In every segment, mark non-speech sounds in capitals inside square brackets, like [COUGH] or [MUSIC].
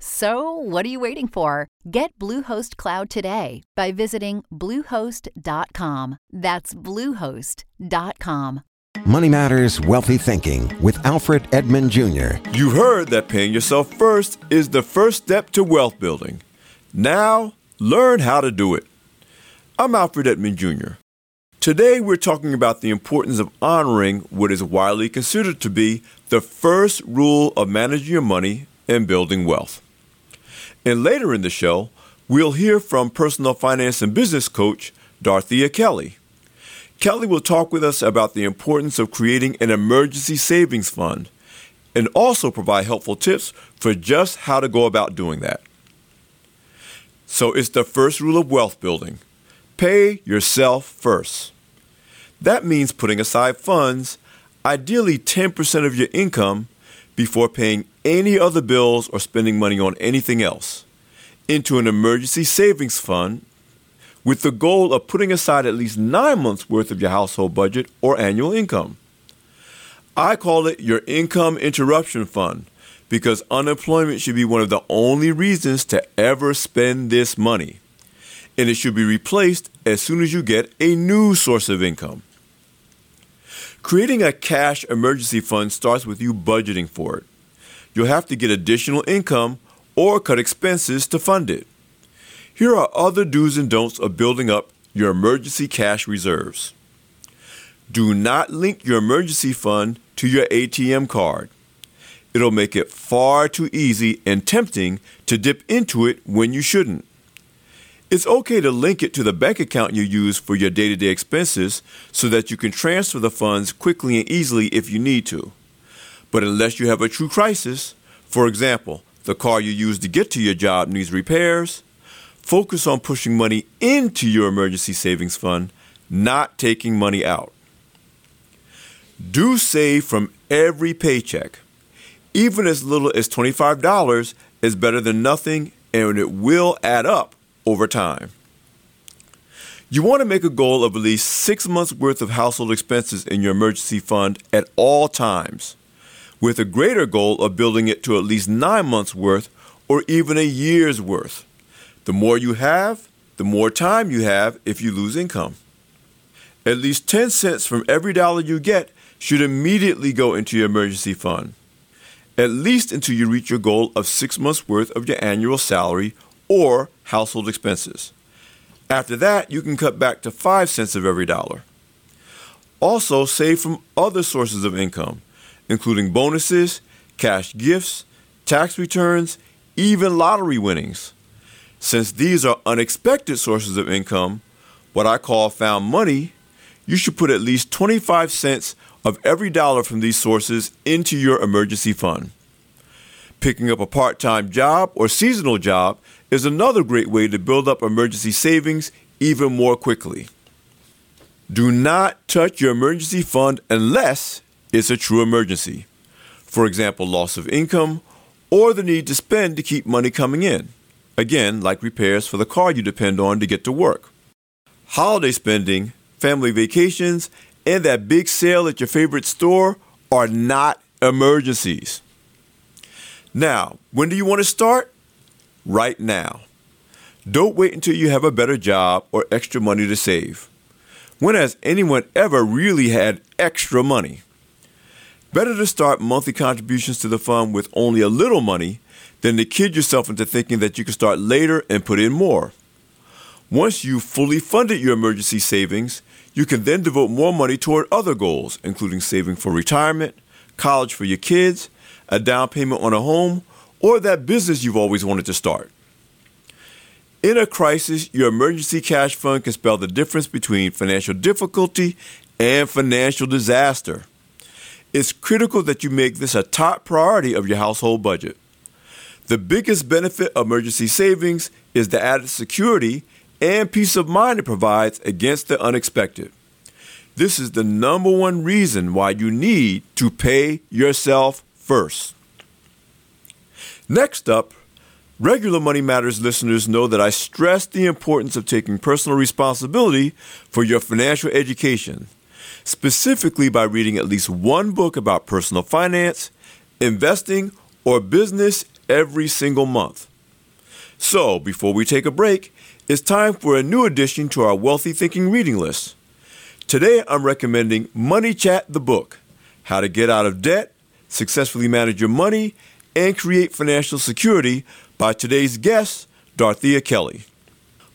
So, what are you waiting for? Get Bluehost Cloud today by visiting Bluehost.com. That's Bluehost.com. Money Matters Wealthy Thinking with Alfred Edmond Jr. You heard that paying yourself first is the first step to wealth building. Now, learn how to do it. I'm Alfred Edmond Jr. Today, we're talking about the importance of honoring what is widely considered to be the first rule of managing your money and building wealth. And later in the show, we'll hear from personal finance and business coach Dorethia Kelly. Kelly will talk with us about the importance of creating an emergency savings fund and also provide helpful tips for just how to go about doing that. So, it's the first rule of wealth building pay yourself first. That means putting aside funds, ideally 10% of your income, before paying any other bills or spending money on anything else into an emergency savings fund with the goal of putting aside at least nine months' worth of your household budget or annual income. I call it your income interruption fund because unemployment should be one of the only reasons to ever spend this money. And it should be replaced as soon as you get a new source of income. Creating a cash emergency fund starts with you budgeting for it. You'll have to get additional income or cut expenses to fund it. Here are other do's and don'ts of building up your emergency cash reserves. Do not link your emergency fund to your ATM card. It'll make it far too easy and tempting to dip into it when you shouldn't. It's okay to link it to the bank account you use for your day to day expenses so that you can transfer the funds quickly and easily if you need to. But unless you have a true crisis, for example, the car you use to get to your job needs repairs, focus on pushing money into your emergency savings fund, not taking money out. Do save from every paycheck. Even as little as $25 is better than nothing and it will add up over time. You want to make a goal of at least six months' worth of household expenses in your emergency fund at all times, with a greater goal of building it to at least nine months' worth or even a year's worth. The more you have, the more time you have if you lose income. At least 10 cents from every dollar you get should immediately go into your emergency fund, at least until you reach your goal of six months' worth of your annual salary or household expenses. After that, you can cut back to 5 cents of every dollar. Also, save from other sources of income, including bonuses, cash gifts, tax returns, even lottery winnings. Since these are unexpected sources of income, what I call found money, you should put at least 25 cents of every dollar from these sources into your emergency fund. Picking up a part time job or seasonal job is another great way to build up emergency savings even more quickly. Do not touch your emergency fund unless it's a true emergency. For example, loss of income or the need to spend to keep money coming in. Again, like repairs for the car you depend on to get to work. Holiday spending, family vacations, and that big sale at your favorite store are not emergencies. Now, when do you want to start? right now. Don't wait until you have a better job or extra money to save. When has anyone ever really had extra money? Better to start monthly contributions to the fund with only a little money than to kid yourself into thinking that you can start later and put in more. Once you've fully funded your emergency savings, you can then devote more money toward other goals, including saving for retirement, college for your kids, a down payment on a home, or that business you've always wanted to start. In a crisis, your emergency cash fund can spell the difference between financial difficulty and financial disaster. It's critical that you make this a top priority of your household budget. The biggest benefit of emergency savings is the added security and peace of mind it provides against the unexpected. This is the number one reason why you need to pay yourself first. Next up, regular Money Matters listeners know that I stress the importance of taking personal responsibility for your financial education, specifically by reading at least one book about personal finance, investing, or business every single month. So, before we take a break, it's time for a new addition to our Wealthy Thinking reading list. Today, I'm recommending Money Chat the book How to Get Out of Debt, Successfully Manage Your Money, and Create Financial Security by today's guest, Dorethia Kelly.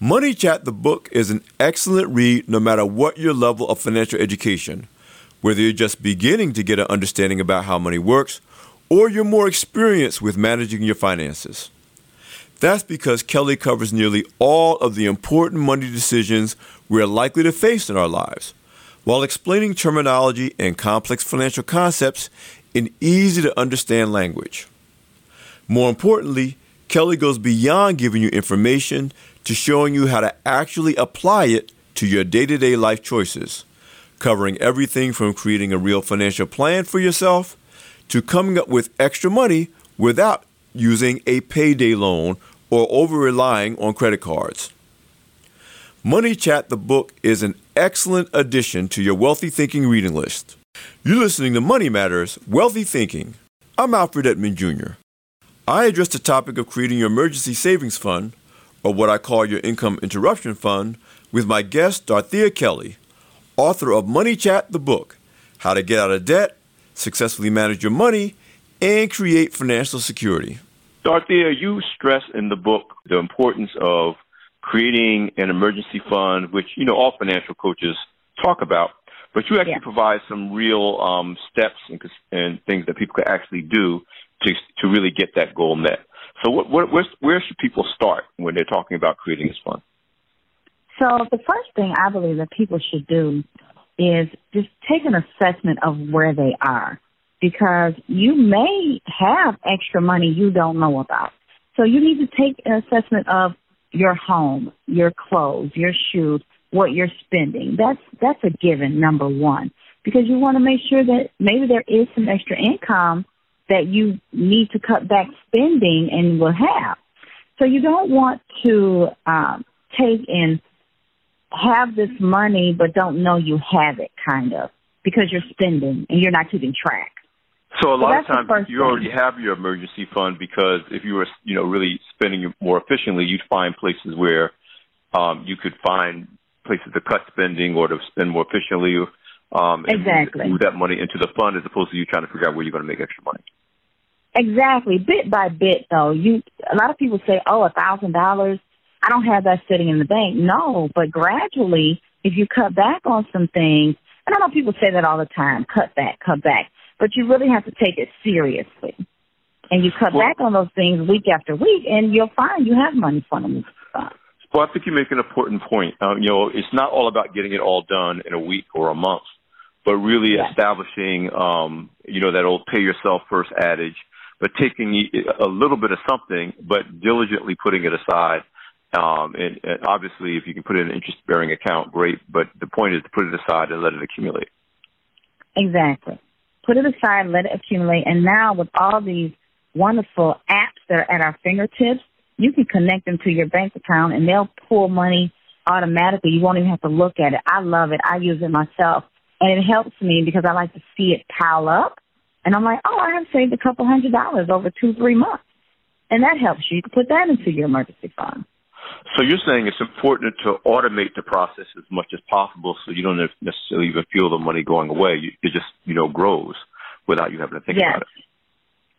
Money Chat the book is an excellent read no matter what your level of financial education, whether you're just beginning to get an understanding about how money works or you're more experienced with managing your finances. That's because Kelly covers nearly all of the important money decisions we're likely to face in our lives, while explaining terminology and complex financial concepts in easy to understand language. More importantly, Kelly goes beyond giving you information to showing you how to actually apply it to your day to day life choices, covering everything from creating a real financial plan for yourself to coming up with extra money without using a payday loan or over relying on credit cards. Money Chat the book is an excellent addition to your Wealthy Thinking reading list. You're listening to Money Matters Wealthy Thinking. I'm Alfred Edmond Jr. I address the topic of creating your emergency savings fund, or what I call your income interruption fund, with my guest, Dorethia Kelly, author of Money Chat the book How to Get Out of Debt, Successfully Manage Your Money, and Create Financial Security. Dorethia, you stress in the book the importance of creating an emergency fund, which you know all financial coaches talk about, but you actually yeah. provide some real um, steps and, and, things that people can actually do to to really get that goal met. So, what, what, where should people start when they're talking about creating this fund? So, the first thing I believe that people should do is just take an assessment of where they are because you may have extra money you don't know about. So you need to take an assessment of your home, your clothes, your shoes, what you're spending. That's that's a given number 1 because you want to make sure that maybe there is some extra income that you need to cut back spending and will have. So you don't want to um, take and have this money but don't know you have it kind of because you're spending and you're not keeping track. So a lot so of times you already have your emergency fund because if you were, you know, really spending more efficiently, you'd find places where um, you could find places to cut spending or to spend more efficiently. Um, exactly. And move that money into the fund as opposed to you trying to figure out where you're going to make extra money. Exactly, bit by bit though. You a lot of people say, "Oh, a thousand dollars, I don't have that sitting in the bank." No, but gradually, if you cut back on some things, and I know people say that all the time, cut back, cut back but you really have to take it seriously. And you cut well, back on those things week after week, and you'll find you have money for them. Well, I think you make an important point. Um, you know, it's not all about getting it all done in a week or a month, but really establishing, um, you know, that old pay yourself first adage, but taking a little bit of something, but diligently putting it aside. Um, and, and obviously, if you can put it in an interest bearing account, great. But the point is to put it aside and let it accumulate. Exactly put it aside, let it accumulate. And now with all these wonderful apps that are at our fingertips, you can connect them to your bank account and they'll pull money automatically. You won't even have to look at it. I love it. I use it myself. And it helps me because I like to see it pile up. And I'm like, oh, I have saved a couple hundred dollars over two, three months. And that helps you. You can put that into your emergency fund. So you're saying it's important to automate the process as much as possible, so you don't necessarily even feel the money going away. It just you know grows without you having to think yes. about it.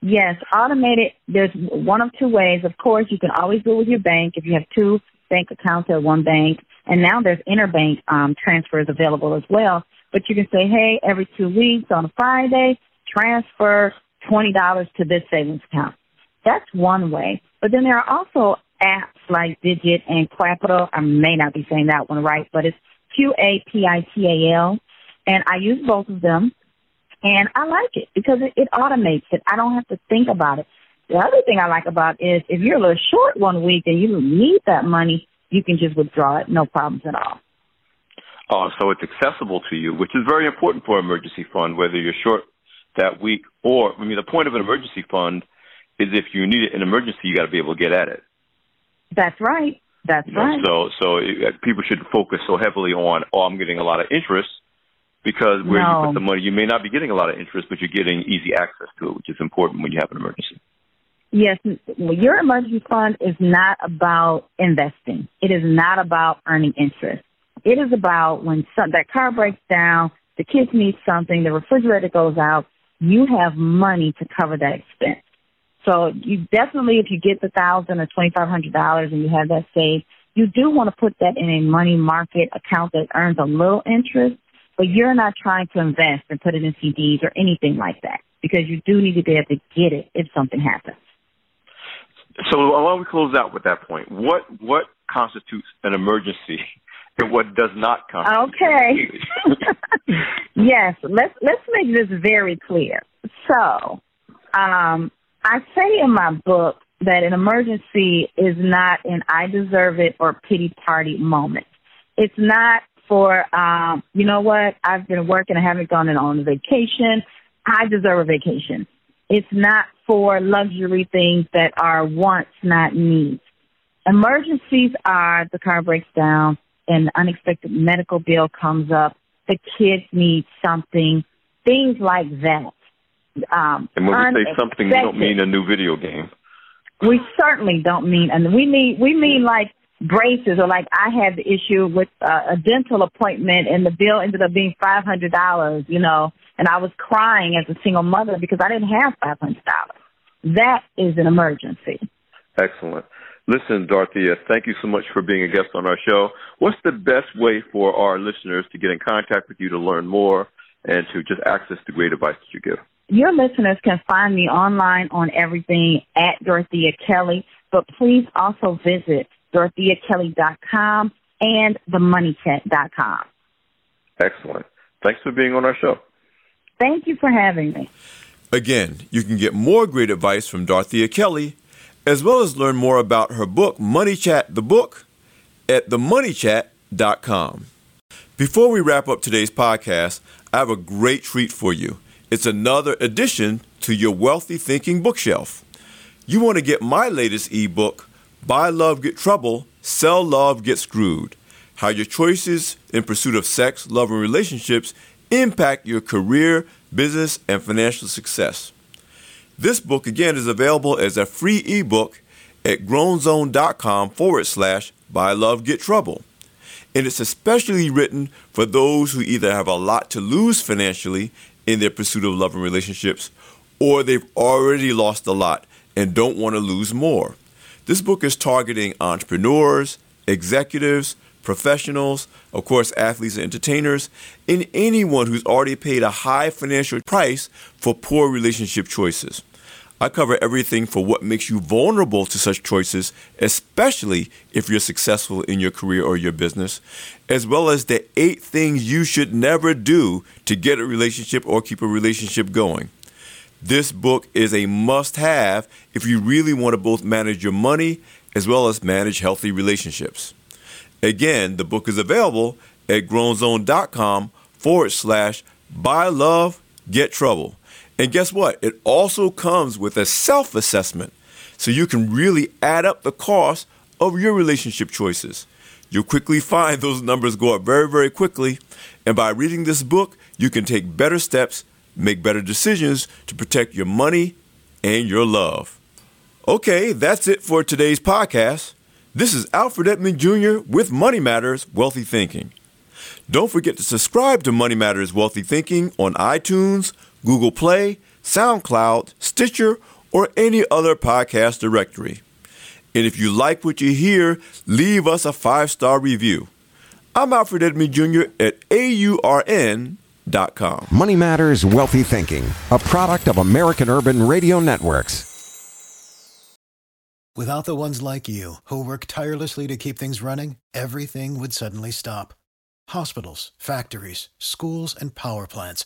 Yes, automate it. There's one of two ways. Of course, you can always do it with your bank if you have two bank accounts at one bank, and now there's interbank um, transfers available as well. But you can say, hey, every two weeks on a Friday, transfer twenty dollars to this savings account That's one way. But then there are also apps like Digit and Qapital. I may not be saying that one right, but it's Q A P I T A L. And I use both of them. And I like it because it, it automates it. I don't have to think about it. The other thing I like about it is if you're a little short one week and you need that money, you can just withdraw it, no problems at all. Oh, so it's accessible to you, which is very important for emergency fund, whether you're short that week or, I mean, the point of an emergency fund is if you need an emergency, you got to be able to get at it. That's right. That's you know, right. So, so it, people should focus so heavily on, oh, I'm getting a lot of interest because where no. you put the money, you may not be getting a lot of interest, but you're getting easy access to it, which is important when you have an emergency. Yes, your emergency fund is not about investing. It is not about earning interest. It is about when some, that car breaks down, the kids need something, the refrigerator goes out, you have money to cover that expense. So you definitely, if you get the thousand or twenty five hundred dollars and you have that saved, you do want to put that in a money market account that earns a little interest, but you're not trying to invest and put it in CDs or anything like that because you do need to be able to get it if something happens. So why don't we close out with that point? What what constitutes an emergency [LAUGHS] and what does not constitute? Okay. [LAUGHS] [LAUGHS] yes, let's let's make this very clear. So, um, I say in my book that an emergency is not an I deserve it or pity party moment. It's not for um, you know what, I've been working, I haven't gone on a vacation. I deserve a vacation. It's not for luxury things that are wants, not needs. Emergencies are the car breaks down, an unexpected medical bill comes up, the kids need something, things like that. Um, and when we say something, we don't mean a new video game. We certainly don't mean, and we mean we mean like braces, or like I had the issue with uh, a dental appointment, and the bill ended up being five hundred dollars. You know, and I was crying as a single mother because I didn't have $500. That is an emergency. Excellent. Listen, Dorethia, thank you so much for being a guest on our show. What's the best way for our listeners to get in contact with you to learn more and to just access the great advice that you give? Your listeners can find me online on everything at Dorethia Kelly, but please also visit dorethiakelly.com and themoneychat.com. Excellent. Thanks for being on our show. Thank you for having me. Again, you can get more great advice from Dorethia Kelly, as well as learn more about her book, Money Chat the Book, at themoneychat.com. Before we wrap up today's podcast, I have a great treat for you. It's another addition to your Wealthy Thinking bookshelf. You want to get my latest ebook, Buy Love, Get Trouble, Sell Love, Get Screwed How Your Choices in Pursuit of Sex, Love, and Relationships impact your career, business, and financial success. This book, again, is available as a free ebook at grownzone.com forward slash buy love get trouble. And it's especially written for those who either have a lot to lose financially in their pursuit of love and relationships, or they've already lost a lot and don't want to lose more. This book is targeting entrepreneurs, executives, professionals, of course, athletes and entertainers, and anyone who's already paid a high financial price for poor relationship choices. I cover everything for what makes you vulnerable to such choices, especially if you're successful in your career or your business, as well as the eight things you should never do to get a relationship or keep a relationship going. This book is a must have if you really want to both manage your money as well as manage healthy relationships. Again, the book is available at grownzone.com forward slash buy love, get trouble. And guess what? It also comes with a self assessment so you can really add up the cost of your relationship choices. You'll quickly [LAUGHS] find those numbers go up very, very quickly. And by reading this book, you can take better steps, make better decisions to protect your money and your love. Okay, that's it for today's podcast. This is Alfred Edmond Jr. with Money Matters Wealthy Thinking. Don't forget to subscribe to Money Matters Wealthy Thinking on iTunes, Google Play, SoundCloud, Stitcher, or any other podcast directory. And if you like what you hear, leave us a five star review. I'm Alfred Edmond Jr. at AURN.com. Money Matters Wealthy Thinking, a product of American Urban Radio Networks. Without the ones like you, who work tirelessly to keep things running, everything would suddenly stop. Hospitals, factories, schools, and power plants,